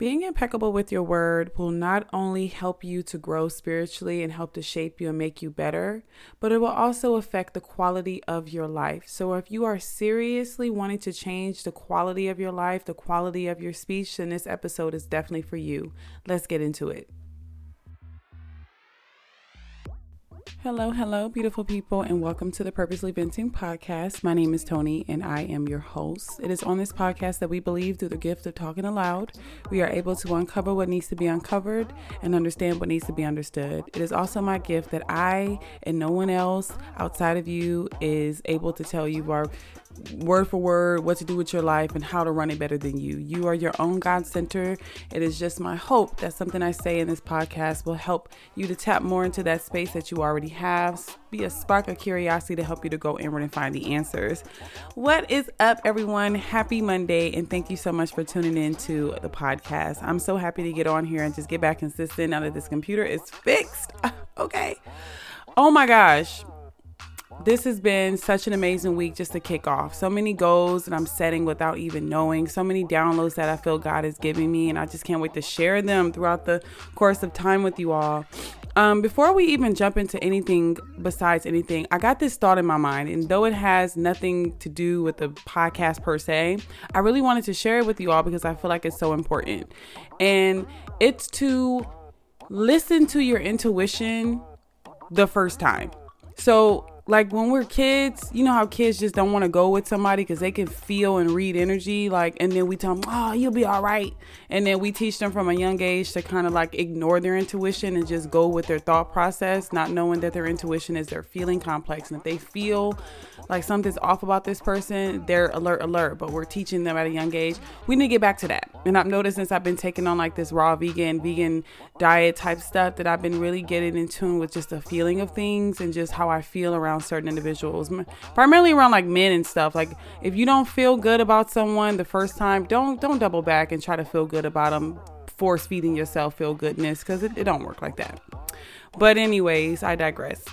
Being impeccable with your word will not only help you to grow spiritually and help to shape you and make you better, but it will also affect the quality of your life. So, if you are seriously wanting to change the quality of your life, the quality of your speech, then this episode is definitely for you. Let's get into it. Hello, hello, beautiful people, and welcome to the Purposely Venting podcast. My name is Tony, and I am your host. It is on this podcast that we believe through the gift of talking aloud, we are able to uncover what needs to be uncovered and understand what needs to be understood. It is also my gift that I and no one else outside of you is able to tell you our word for word what to do with your life and how to run it better than you. You are your own God center. It is just my hope that something I say in this podcast will help you to tap more into that space that you already have, be a spark of curiosity to help you to go inward and find the answers. What is up, everyone? Happy Monday, and thank you so much for tuning in to the podcast. I'm so happy to get on here and just get back consistent now that this computer is fixed. okay. Oh my gosh this has been such an amazing week just to kick off. So many goals that I'm setting without even knowing, so many downloads that I feel God is giving me, and I just can't wait to share them throughout the course of time with you all. Um, before we even jump into anything besides anything, I got this thought in my mind, and though it has nothing to do with the podcast per se, I really wanted to share it with you all because I feel like it's so important. And it's to listen to your intuition the first time. So like when we're kids, you know how kids just don't want to go with somebody because they can feel and read energy. Like, and then we tell them, oh, you'll be all right. And then we teach them from a young age to kind of like ignore their intuition and just go with their thought process, not knowing that their intuition is their feeling complex. And if they feel like something's off about this person, they're alert, alert. But we're teaching them at a young age. We need to get back to that. And I've noticed since I've been taking on like this raw vegan, vegan diet type stuff that I've been really getting in tune with just the feeling of things and just how I feel around certain individuals, primarily around like men and stuff. Like if you don't feel good about someone the first time, don't don't double back and try to feel good about them. Force feeding yourself feel goodness because it, it don't work like that. But anyways, I digress.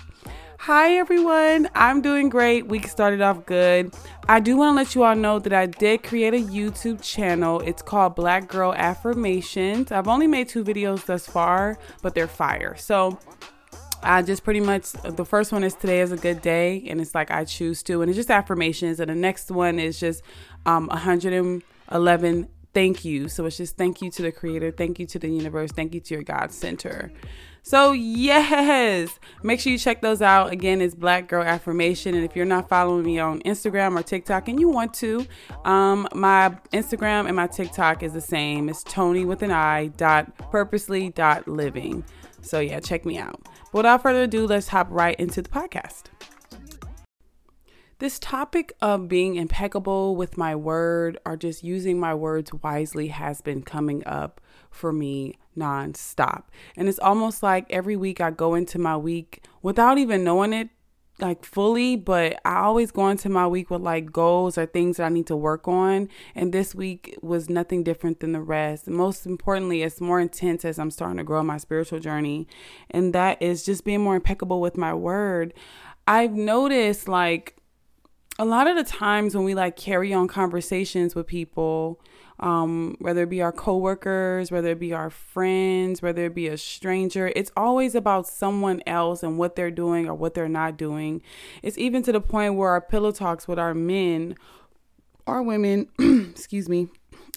Hi everyone, I'm doing great. Week started off good. I do want to let you all know that I did create a YouTube channel. It's called Black Girl Affirmations. I've only made two videos thus far, but they're fire. So I just pretty much the first one is today is a good day, and it's like I choose to, and it's just affirmations, and the next one is just um 111 thank you. So it's just thank you to the creator, thank you to the universe, thank you to your God center. So, yes, make sure you check those out. Again, it's Black Girl Affirmation. And if you're not following me on Instagram or TikTok and you want to, um, my Instagram and my TikTok is the same. It's Tony with an I dot purposely dot living. So, yeah, check me out. But without further ado, let's hop right into the podcast. This topic of being impeccable with my word or just using my words wisely has been coming up for me nonstop. And it's almost like every week I go into my week without even knowing it like fully, but I always go into my week with like goals or things that I need to work on. And this week was nothing different than the rest. Most importantly, it's more intense as I'm starting to grow my spiritual journey. And that is just being more impeccable with my word. I've noticed like a lot of the times when we like carry on conversations with people, um, whether it be our coworkers, whether it be our friends, whether it be a stranger, it's always about someone else and what they're doing or what they're not doing. It's even to the point where our pillow talks with our men or women, excuse me,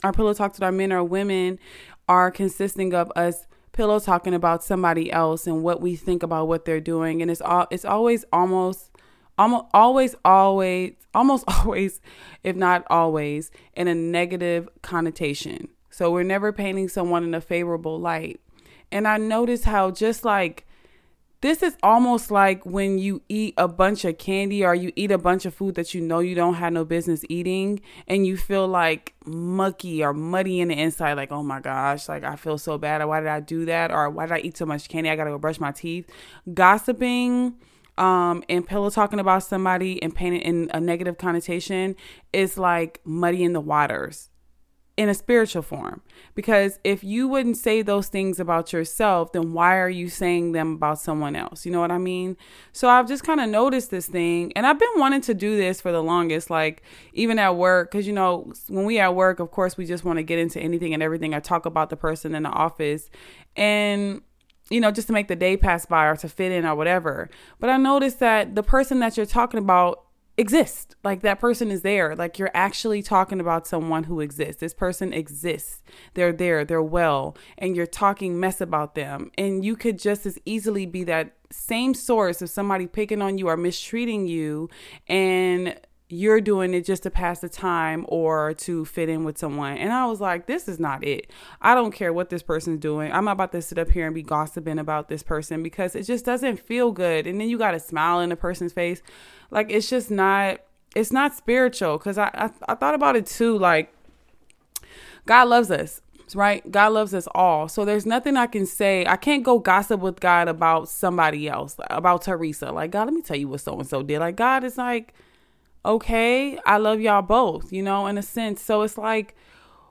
our pillow talks with our men or women are consisting of us pillow talking about somebody else and what we think about what they're doing and it's all it's always almost almost always always almost always if not always in a negative connotation. So we're never painting someone in a favorable light. And i notice how just like this is almost like when you eat a bunch of candy or you eat a bunch of food that you know you don't have no business eating and you feel like mucky or muddy in the inside like oh my gosh like i feel so bad. Why did i do that? Or why did i eat so much candy? I gotta go brush my teeth. Gossiping um, and pillow talking about somebody and painting in a negative connotation is like muddying the waters. in a spiritual form. Because if you wouldn't say those things about yourself, then why are you saying them about someone else? You know what I mean? So I've just kind of noticed this thing, and I've been wanting to do this for the longest, like even at work, because you know, when we at work, of course, we just want to get into anything and everything. I talk about the person in the office, and you know, just to make the day pass by or to fit in or whatever. But I noticed that the person that you're talking about exists. Like that person is there. Like you're actually talking about someone who exists. This person exists. They're there. They're well. And you're talking mess about them. And you could just as easily be that same source of somebody picking on you or mistreating you and you're doing it just to pass the time or to fit in with someone. And I was like, this is not it. I don't care what this person's doing. I'm not about to sit up here and be gossiping about this person because it just doesn't feel good. And then you got to smile in a person's face. Like it's just not it's not spiritual because I, I I thought about it too. Like God loves us right? God loves us all. So there's nothing I can say. I can't go gossip with God about somebody else, about Teresa. Like, God, let me tell you what so and so did. Like, God is like, okay, I love y'all both, you know, in a sense. So it's like,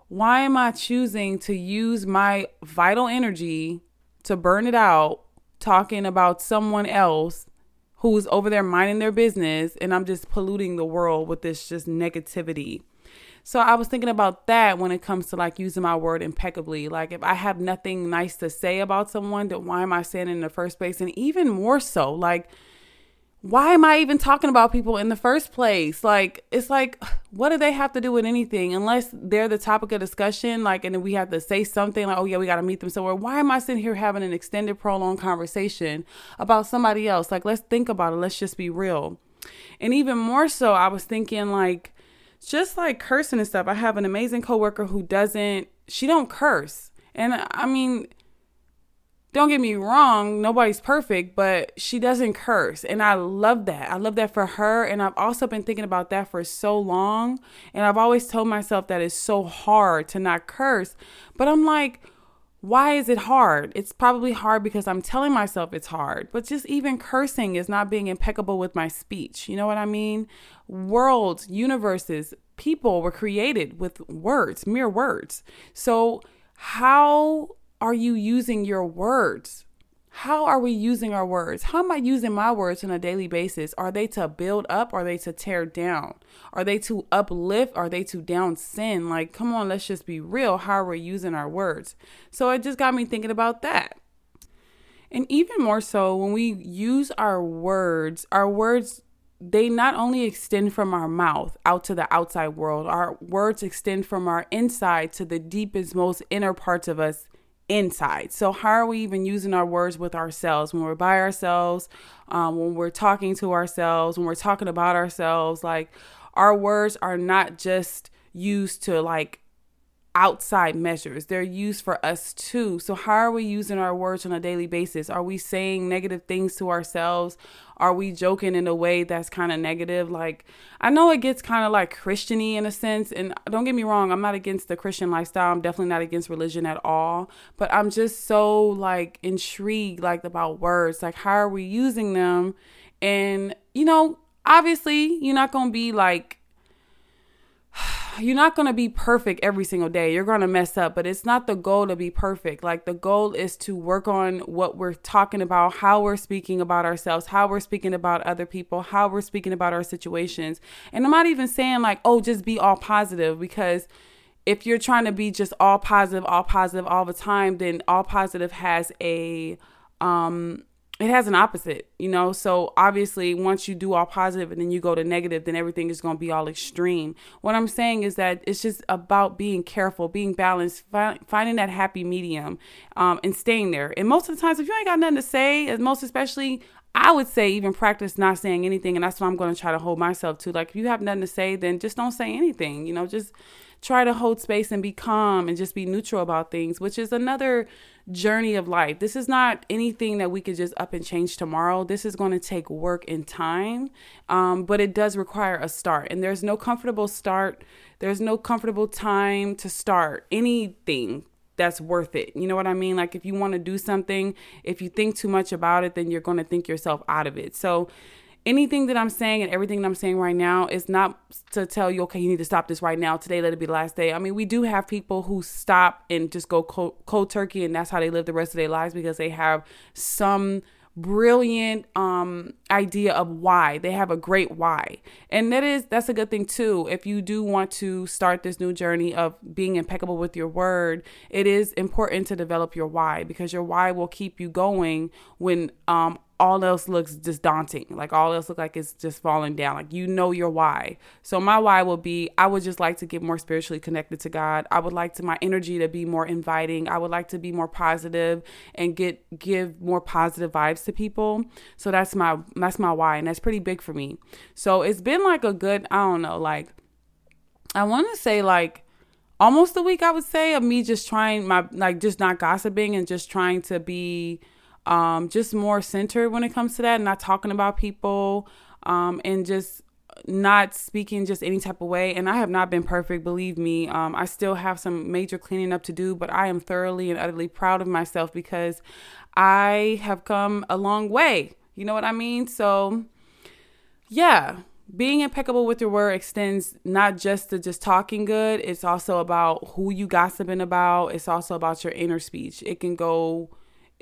why am I choosing to use my vital energy to burn it out talking about someone else who's over there minding their business and I'm just polluting the world with this just negativity. So I was thinking about that when it comes to like using my word impeccably. Like if I have nothing nice to say about someone, then why am I saying it in the first place? And even more so, like why am I even talking about people in the first place? Like, it's like, what do they have to do with anything unless they're the topic of discussion? Like, and we have to say something like, oh, yeah, we got to meet them somewhere. Why am I sitting here having an extended, prolonged conversation about somebody else? Like, let's think about it. Let's just be real. And even more so, I was thinking, like, just like cursing and stuff. I have an amazing coworker who doesn't, she don't curse. And I mean, don't get me wrong, nobody's perfect, but she doesn't curse. And I love that. I love that for her. And I've also been thinking about that for so long. And I've always told myself that it's so hard to not curse. But I'm like, why is it hard? It's probably hard because I'm telling myself it's hard. But just even cursing is not being impeccable with my speech. You know what I mean? Worlds, universes, people were created with words, mere words. So, how are you using your words? How are we using our words? How am I using my words on a daily basis? Are they to build up? Are they to tear down? Are they to uplift? Are they to down sin? Like, come on, let's just be real. How are we using our words? So it just got me thinking about that. And even more so, when we use our words, our words, they not only extend from our mouth out to the outside world, our words extend from our inside to the deepest, most inner parts of us inside. So, how are we even using our words with ourselves when we're by ourselves, um, when we're talking to ourselves, when we're talking about ourselves? Like, our words are not just used to like outside measures. They're used for us too. So, how are we using our words on a daily basis? Are we saying negative things to ourselves? Are we joking in a way that's kind of negative? Like, I know it gets kind of like Christiany in a sense. And don't get me wrong, I'm not against the Christian lifestyle. I'm definitely not against religion at all. But I'm just so like intrigued, like about words. Like, how are we using them? And, you know, obviously, you're not going to be like, you're not going to be perfect every single day. You're going to mess up, but it's not the goal to be perfect. Like the goal is to work on what we're talking about, how we're speaking about ourselves, how we're speaking about other people, how we're speaking about our situations. And I'm not even saying like, oh, just be all positive because if you're trying to be just all positive, all positive all the time, then all positive has a um it has an opposite, you know. So obviously, once you do all positive and then you go to negative, then everything is going to be all extreme. What I'm saying is that it's just about being careful, being balanced, fi- finding that happy medium, um, and staying there. And most of the times, if you ain't got nothing to say, most especially, I would say even practice not saying anything, and that's what I'm going to try to hold myself to. Like, if you have nothing to say, then just don't say anything. You know, just try to hold space and be calm and just be neutral about things, which is another journey of life. This is not anything that we could just up and change tomorrow. This is going to take work and time, um, but it does require a start. And there's no comfortable start, there's no comfortable time to start anything that's worth it. You know what I mean? Like if you want to do something, if you think too much about it, then you're going to think yourself out of it. So anything that I'm saying and everything that I'm saying right now is not to tell you, okay, you need to stop this right now. Today, let it be the last day. I mean, we do have people who stop and just go cold, cold turkey, and that's how they live the rest of their lives because they have some brilliant um idea of why they have a great why and that is that's a good thing too if you do want to start this new journey of being impeccable with your word it is important to develop your why because your why will keep you going when um all else looks just daunting. Like all else look like it's just falling down. Like you know your why. So my why will be I would just like to get more spiritually connected to God. I would like to my energy to be more inviting. I would like to be more positive and get give more positive vibes to people. So that's my that's my why and that's pretty big for me. So it's been like a good, I don't know, like I want to say like almost a week I would say of me just trying my like just not gossiping and just trying to be um, just more centered when it comes to that, not talking about people, um, and just not speaking just any type of way. And I have not been perfect, believe me. Um, I still have some major cleaning up to do, but I am thoroughly and utterly proud of myself because I have come a long way. You know what I mean? So, yeah, being impeccable with your word extends not just to just talking good, it's also about who you gossiping about, it's also about your inner speech. It can go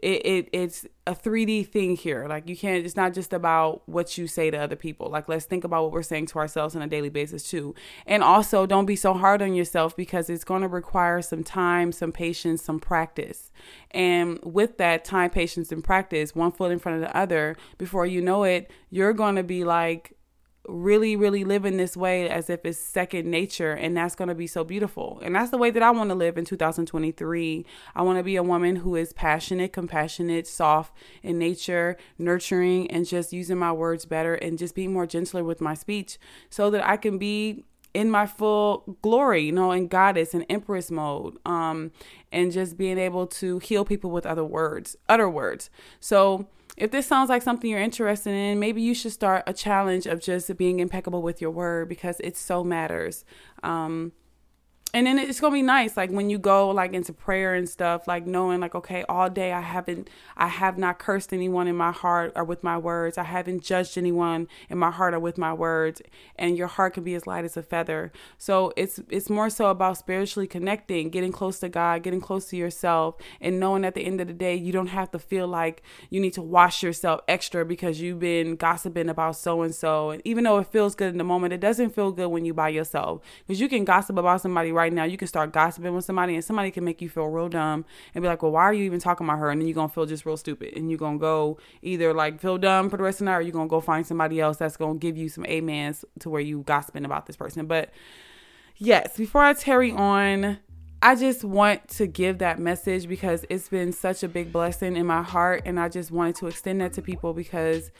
it, it it's a 3D thing here. Like you can't it's not just about what you say to other people. Like let's think about what we're saying to ourselves on a daily basis too. And also don't be so hard on yourself because it's going to require some time, some patience, some practice. And with that time, patience and practice, one foot in front of the other, before you know it, you're going to be like really, really living this way as if it's second nature. And that's going to be so beautiful. And that's the way that I want to live in 2023. I want to be a woman who is passionate, compassionate, soft in nature, nurturing, and just using my words better and just being more gentler with my speech so that I can be in my full glory, you know, in goddess and empress mode, um, and just being able to heal people with other words, other words. So if this sounds like something you're interested in, maybe you should start a challenge of just being impeccable with your word because it so matters. Um, and then it's gonna be nice like when you go like into prayer and stuff like knowing like okay all day i haven't i have not cursed anyone in my heart or with my words. I haven't judged anyone in my heart or with my words. And your heart can be as light as a feather. So it's it's more so about spiritually connecting getting close to god getting close to yourself and knowing at the end of the day you don't have to feel like you need to wash yourself extra because you've been gossiping about so and so and even though it feels good in the moment it doesn't feel good when you by yourself. Because you can gossip about somebody right now, you can start gossiping with somebody and somebody can make you feel real dumb and be like, well, why are you even talking about her? And then you're going to feel just real stupid. And you're going to go either like feel dumb for the rest of the night or you're going to go find somebody else that's going to give you some amens to where you gossiping about this person. But yes, before I tarry on, I just want to give that message because it's been such a big blessing in my heart. And I just wanted to extend that to people because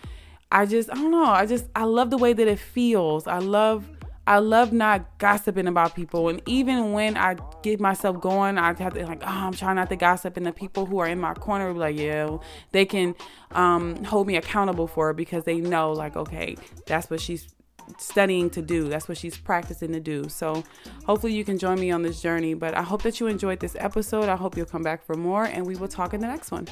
I just, I don't know, I just, I love the way that it feels. I love I love not gossiping about people. And even when I get myself going, I have to like, oh, I'm trying not to gossip. And the people who are in my corner will be like, yeah, they can um, hold me accountable for it because they know, like, okay, that's what she's studying to do. That's what she's practicing to do. So hopefully you can join me on this journey. But I hope that you enjoyed this episode. I hope you'll come back for more and we will talk in the next one.